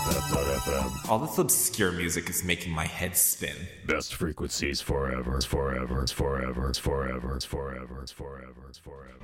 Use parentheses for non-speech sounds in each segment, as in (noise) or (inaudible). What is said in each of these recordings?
BFF.FM. All this obscure music is making my head spin. Best frequencies forever, forever, forever, forever, forever, forever, forever, forever.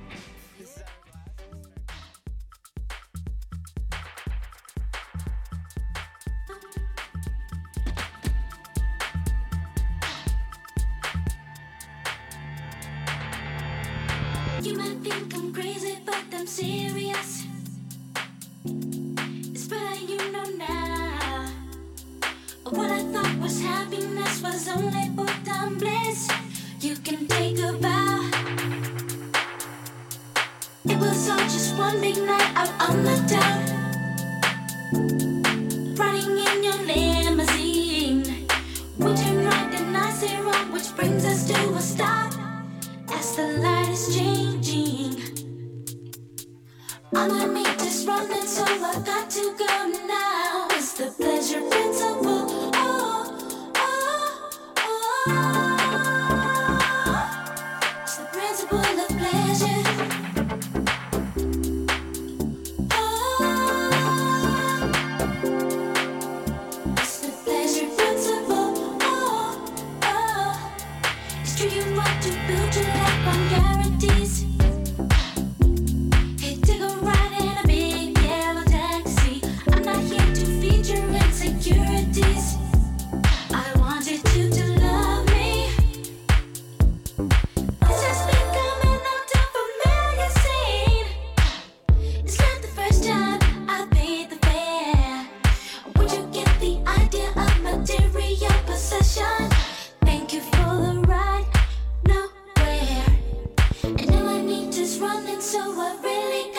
so I really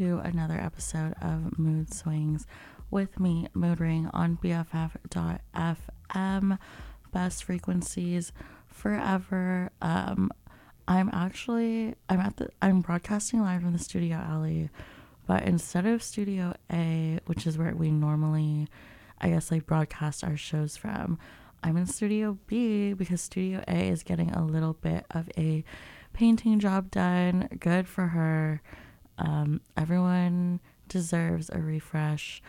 to another episode of Mood Swings with me, Mood Ring, on BFF.FM. Best frequencies forever. Um, I'm actually I'm at the I'm broadcasting live from the studio alley, but instead of Studio A, which is where we normally, I guess, like broadcast our shows from, I'm in Studio B because Studio A is getting a little bit of a painting job done. Good for her. Um, everyone deserves a refresh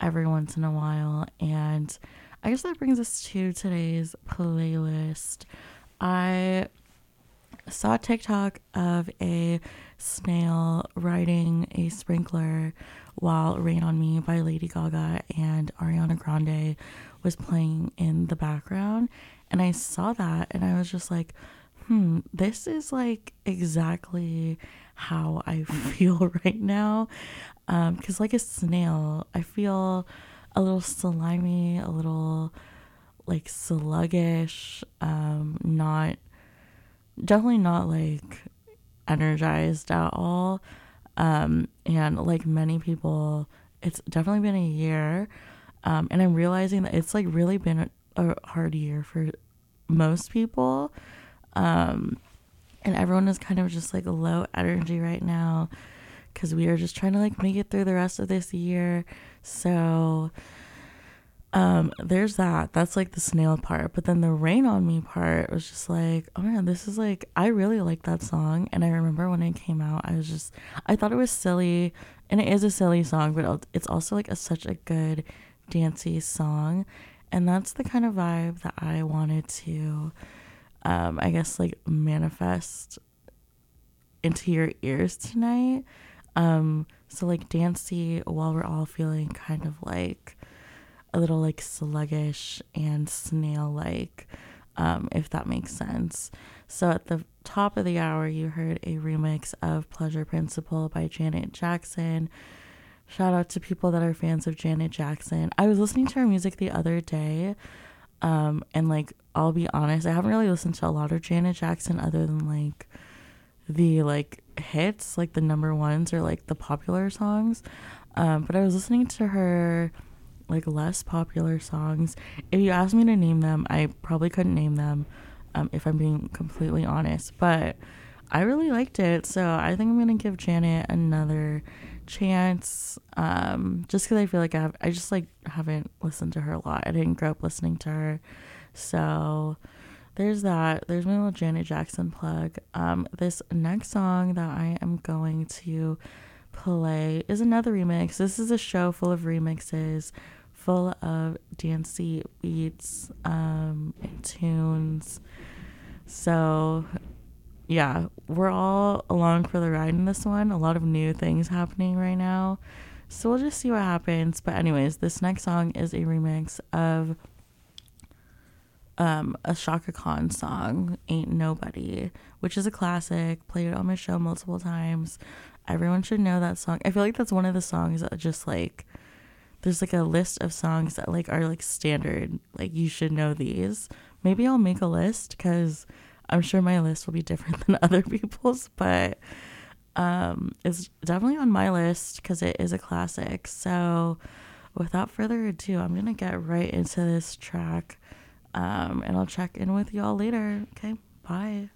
every once in a while. And I guess that brings us to today's playlist. I saw TikTok of a snail riding a sprinkler while Rain on Me by Lady Gaga and Ariana Grande was playing in the background. And I saw that and I was just like, hmm, this is like exactly how I (laughs) feel (laughs) right now. Because, um, like a snail, I feel a little slimy, a little like sluggish, um, not definitely not like energized at all. Um, and like many people, it's definitely been a year. Um, and I'm realizing that it's like really been a, a hard year for most people. Um, and everyone is kind of just like low energy right now because we are just trying to like make it through the rest of this year. So, um, there's that. That's like the snail part. But then the rain on me part was just like, oh man, this is like, I really like that song. And I remember when it came out, I was just, I thought it was silly. And it is a silly song, but it's also like a, such a good dancey song. And that's the kind of vibe that I wanted to um, I guess like manifest into your ears tonight. Um, so like dancey while we're all feeling kind of like a little like sluggish and snail like, um, if that makes sense. So at the top of the hour, you heard a remix of Pleasure Principle by Janet Jackson. Shout out to people that are fans of Janet Jackson. I was listening to her music the other day um, and like I'll be honest, I haven't really listened to a lot of Janet Jackson other than like the like hits, like the number ones or like the popular songs. Um, but I was listening to her like less popular songs. If you asked me to name them, I probably couldn't name them um, if I'm being completely honest. But I really liked it, so I think I'm gonna give Janet another chance um just because i feel like i have i just like haven't listened to her a lot. I didn't grow up listening to her. So there's that. There's my little janet jackson plug. Um this next song that i am going to play is another remix. This is a show full of remixes full of dancey beats um and tunes. So yeah, we're all along for the ride in this one. A lot of new things happening right now. So we'll just see what happens. But anyways, this next song is a remix of um a Chaka Khan song, Ain't Nobody, which is a classic, played it on my show multiple times. Everyone should know that song. I feel like that's one of the songs that just like there's like a list of songs that like are like standard. Like you should know these. Maybe I'll make a list cuz I'm sure my list will be different (laughs) than other people's, but um, it's definitely on my list because it is a classic. So, without further ado, I'm gonna get right into this track, um, and I'll check in with y'all later. Okay, bye.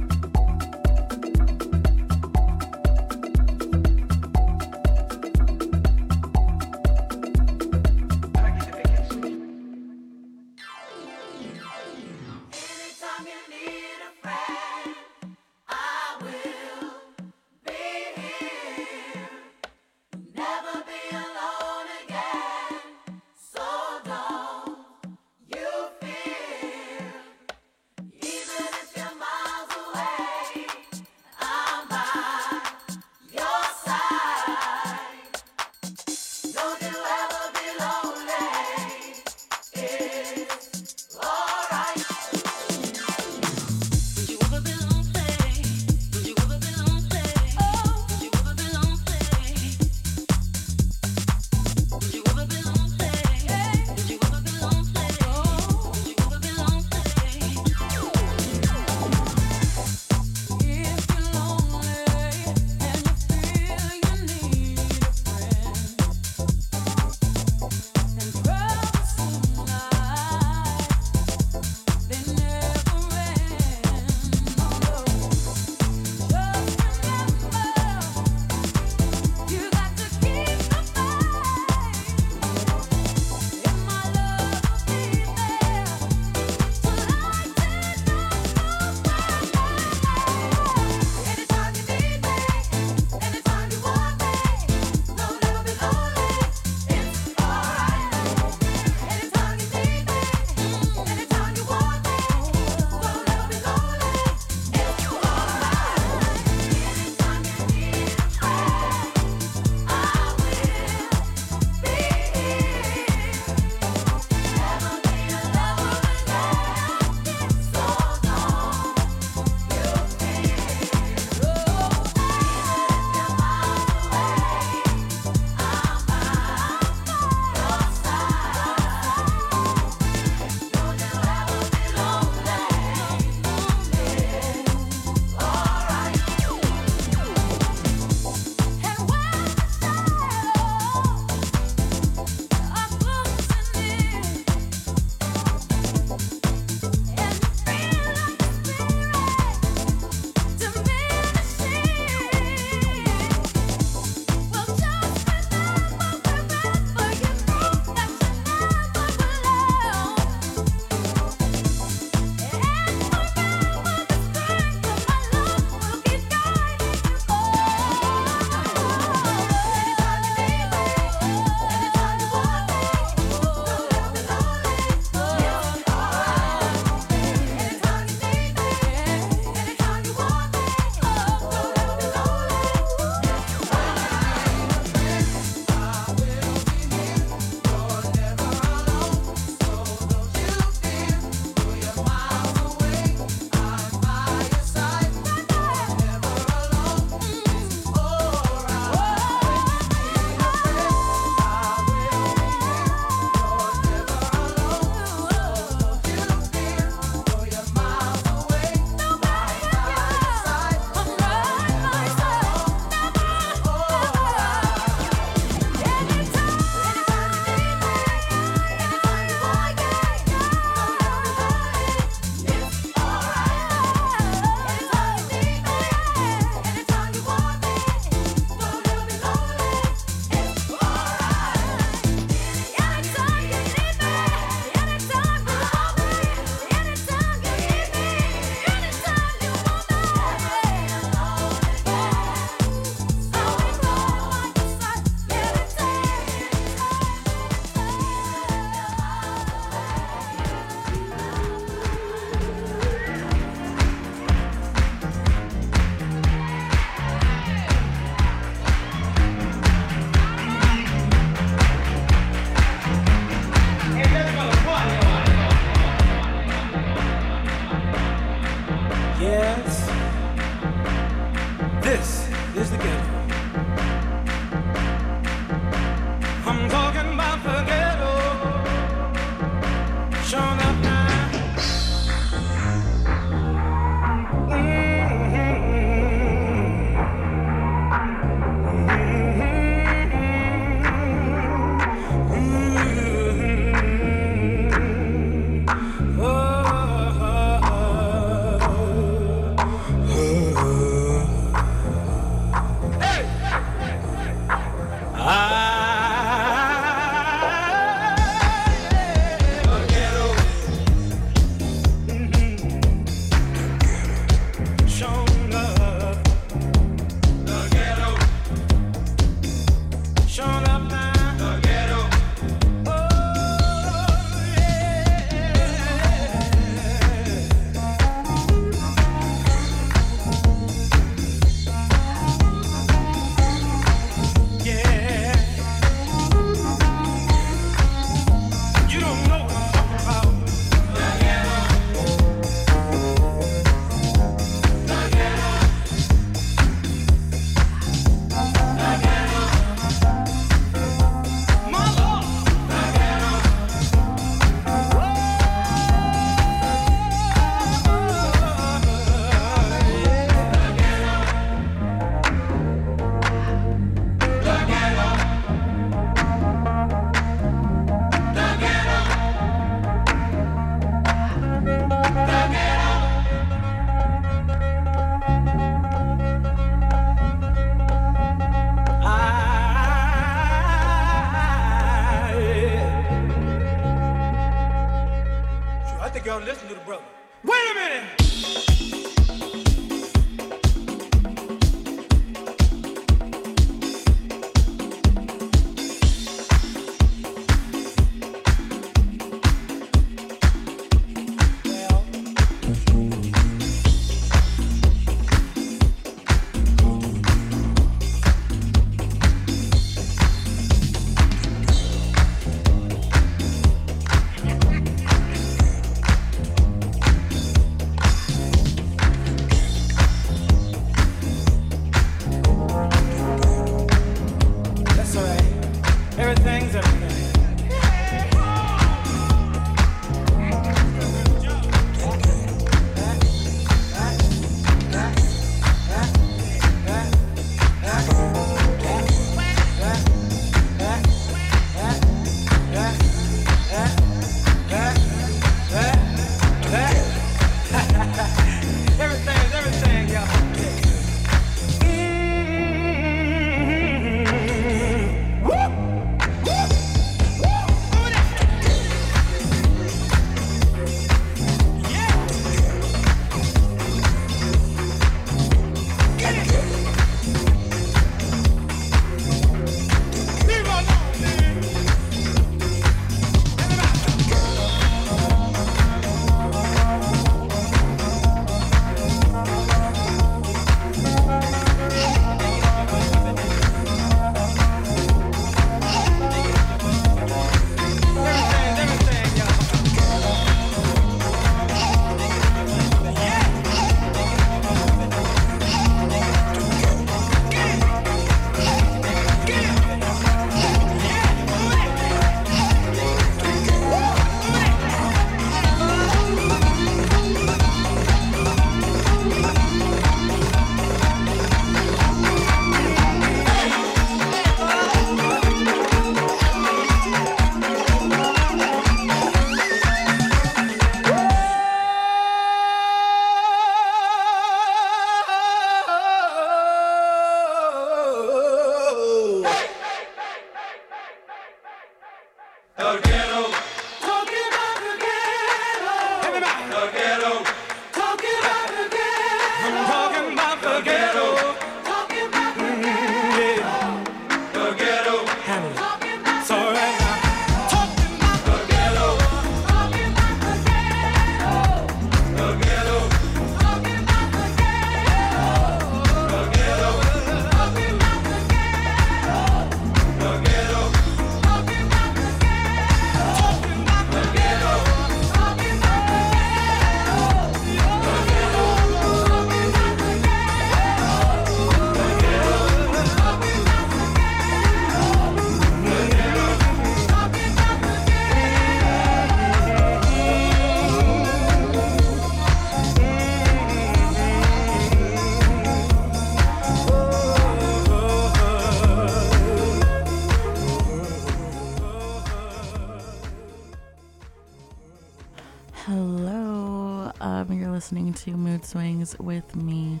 Hello. Um, you're listening to Mood Swings with me,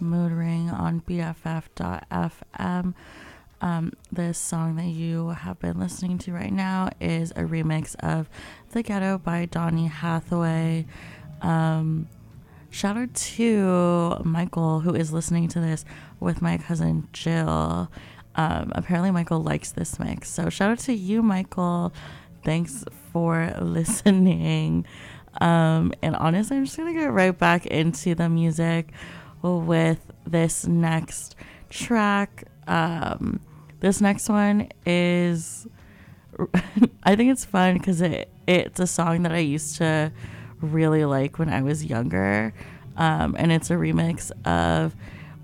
Mood Ring, on BFF.fm. Um, this song that you have been listening to right now is a remix of The Ghetto by Donny Hathaway. Um, shout out to Michael, who is listening to this with my cousin Jill. Um, apparently, Michael likes this mix. So, shout out to you, Michael. Thanks for (laughs) listening. Um, and honestly, I'm just going to get right back into the music with this next track. Um, this next one is, (laughs) I think it's fun because it, it's a song that I used to really like when I was younger. Um, and it's a remix of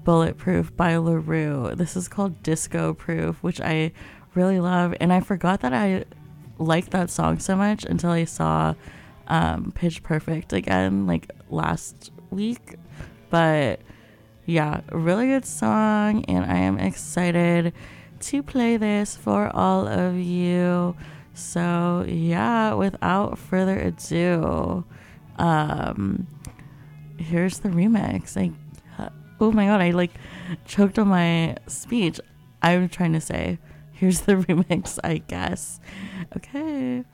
Bulletproof by La Roux. This is called Disco Proof, which I really love. And I forgot that I liked that song so much until I saw um, Pitch Perfect again, like last week. But yeah, really good song, and I am excited to play this for all of you. So yeah, without further ado, um, here's the remix. Like, oh my god, I like choked on my speech. I'm trying to say, here's the (laughs) remix, I guess. Okay.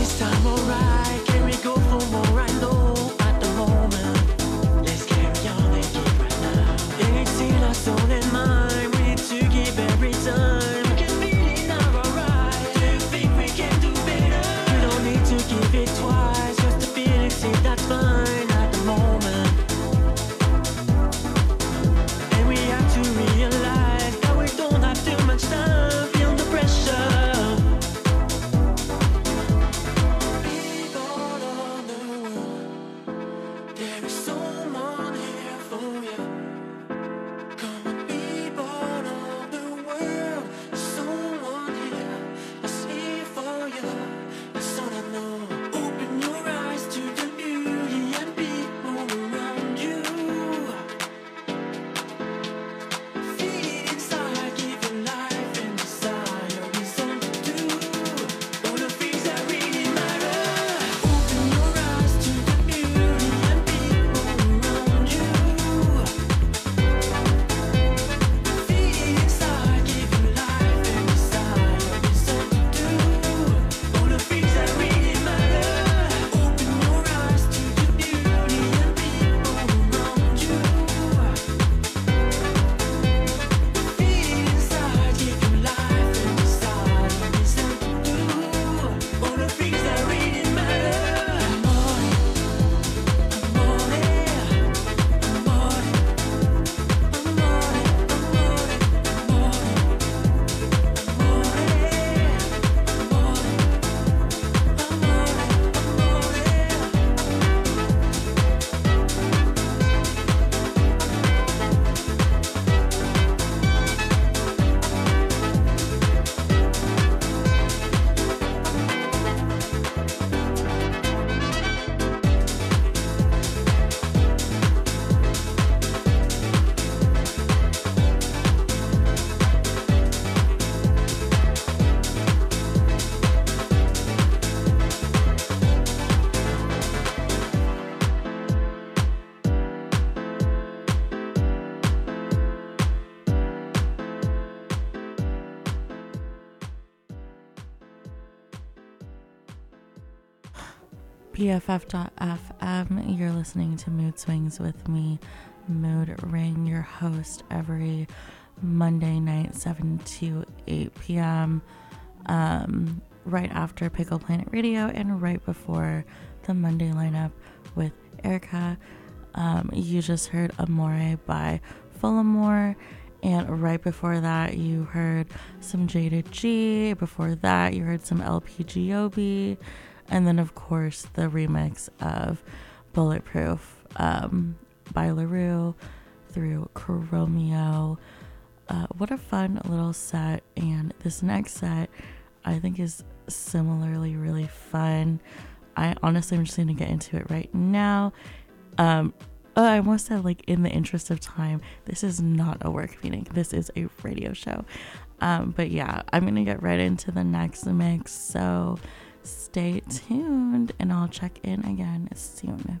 this time alright. BFF.FM. You're listening to Mood Swings with me, Mood Ring, your host, every Monday night, 7 to 8 p.m. Um, right after Pickle Planet Radio and right before the Monday lineup with Erica. Um, you just heard Amore by Folamour. And right before that, you heard some Jayda G. Before that, you heard some LP Giobbi. And then, of course, the remix of Bulletproof um, by La Roux through Chromeo. Uh, what a fun little set. And this next set, I think, is similarly really fun. I honestly am just going to get into it right now. Um, oh, I almost said, like, in the interest of time, this is not a work meeting, this is a radio show. Um, but yeah, I'm going to get right into the next mix. So, stay tuned and I'll check in again soon.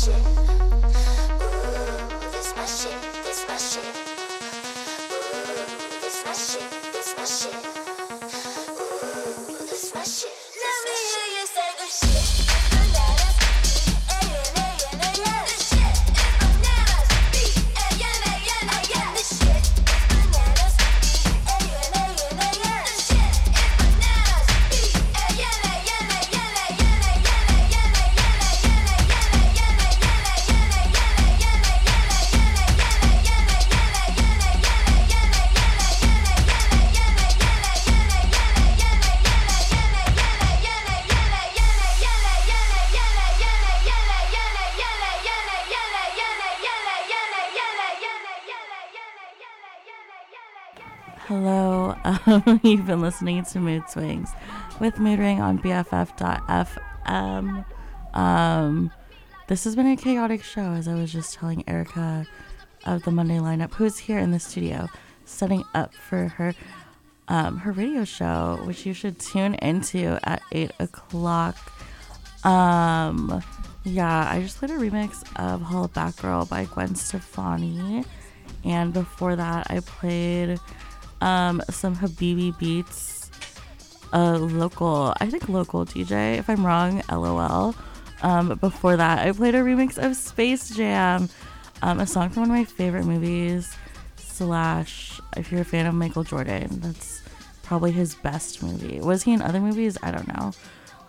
Hello, (laughs) you've been listening to Mood Swings with Mood Ring on BFF.fm. Um, this has been a chaotic show, as I was just telling Erica of the Monday lineup, who's here in the studio setting up for her um, her radio show, which you should tune into at eight o'clock. Um, yeah, I just played a remix of Hollaback Girl by Gwen Stefani, and before that, I played um, some Habibi beats, a local, I think local DJ. If I'm wrong, lol. Um, before that, I played a remix of Space Jam, um, a song from one of my favorite movies. Slash, if you're a fan of Michael Jordan, that's probably his best movie. Was he in other movies? I don't know.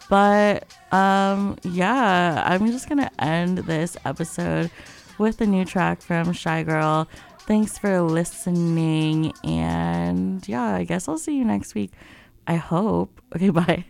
But um, yeah, I'm just gonna end this episode with a new track from Shygirl. Thanks for listening, and yeah, I guess I'll see you next week. I hope. Okay, (laughs) bye.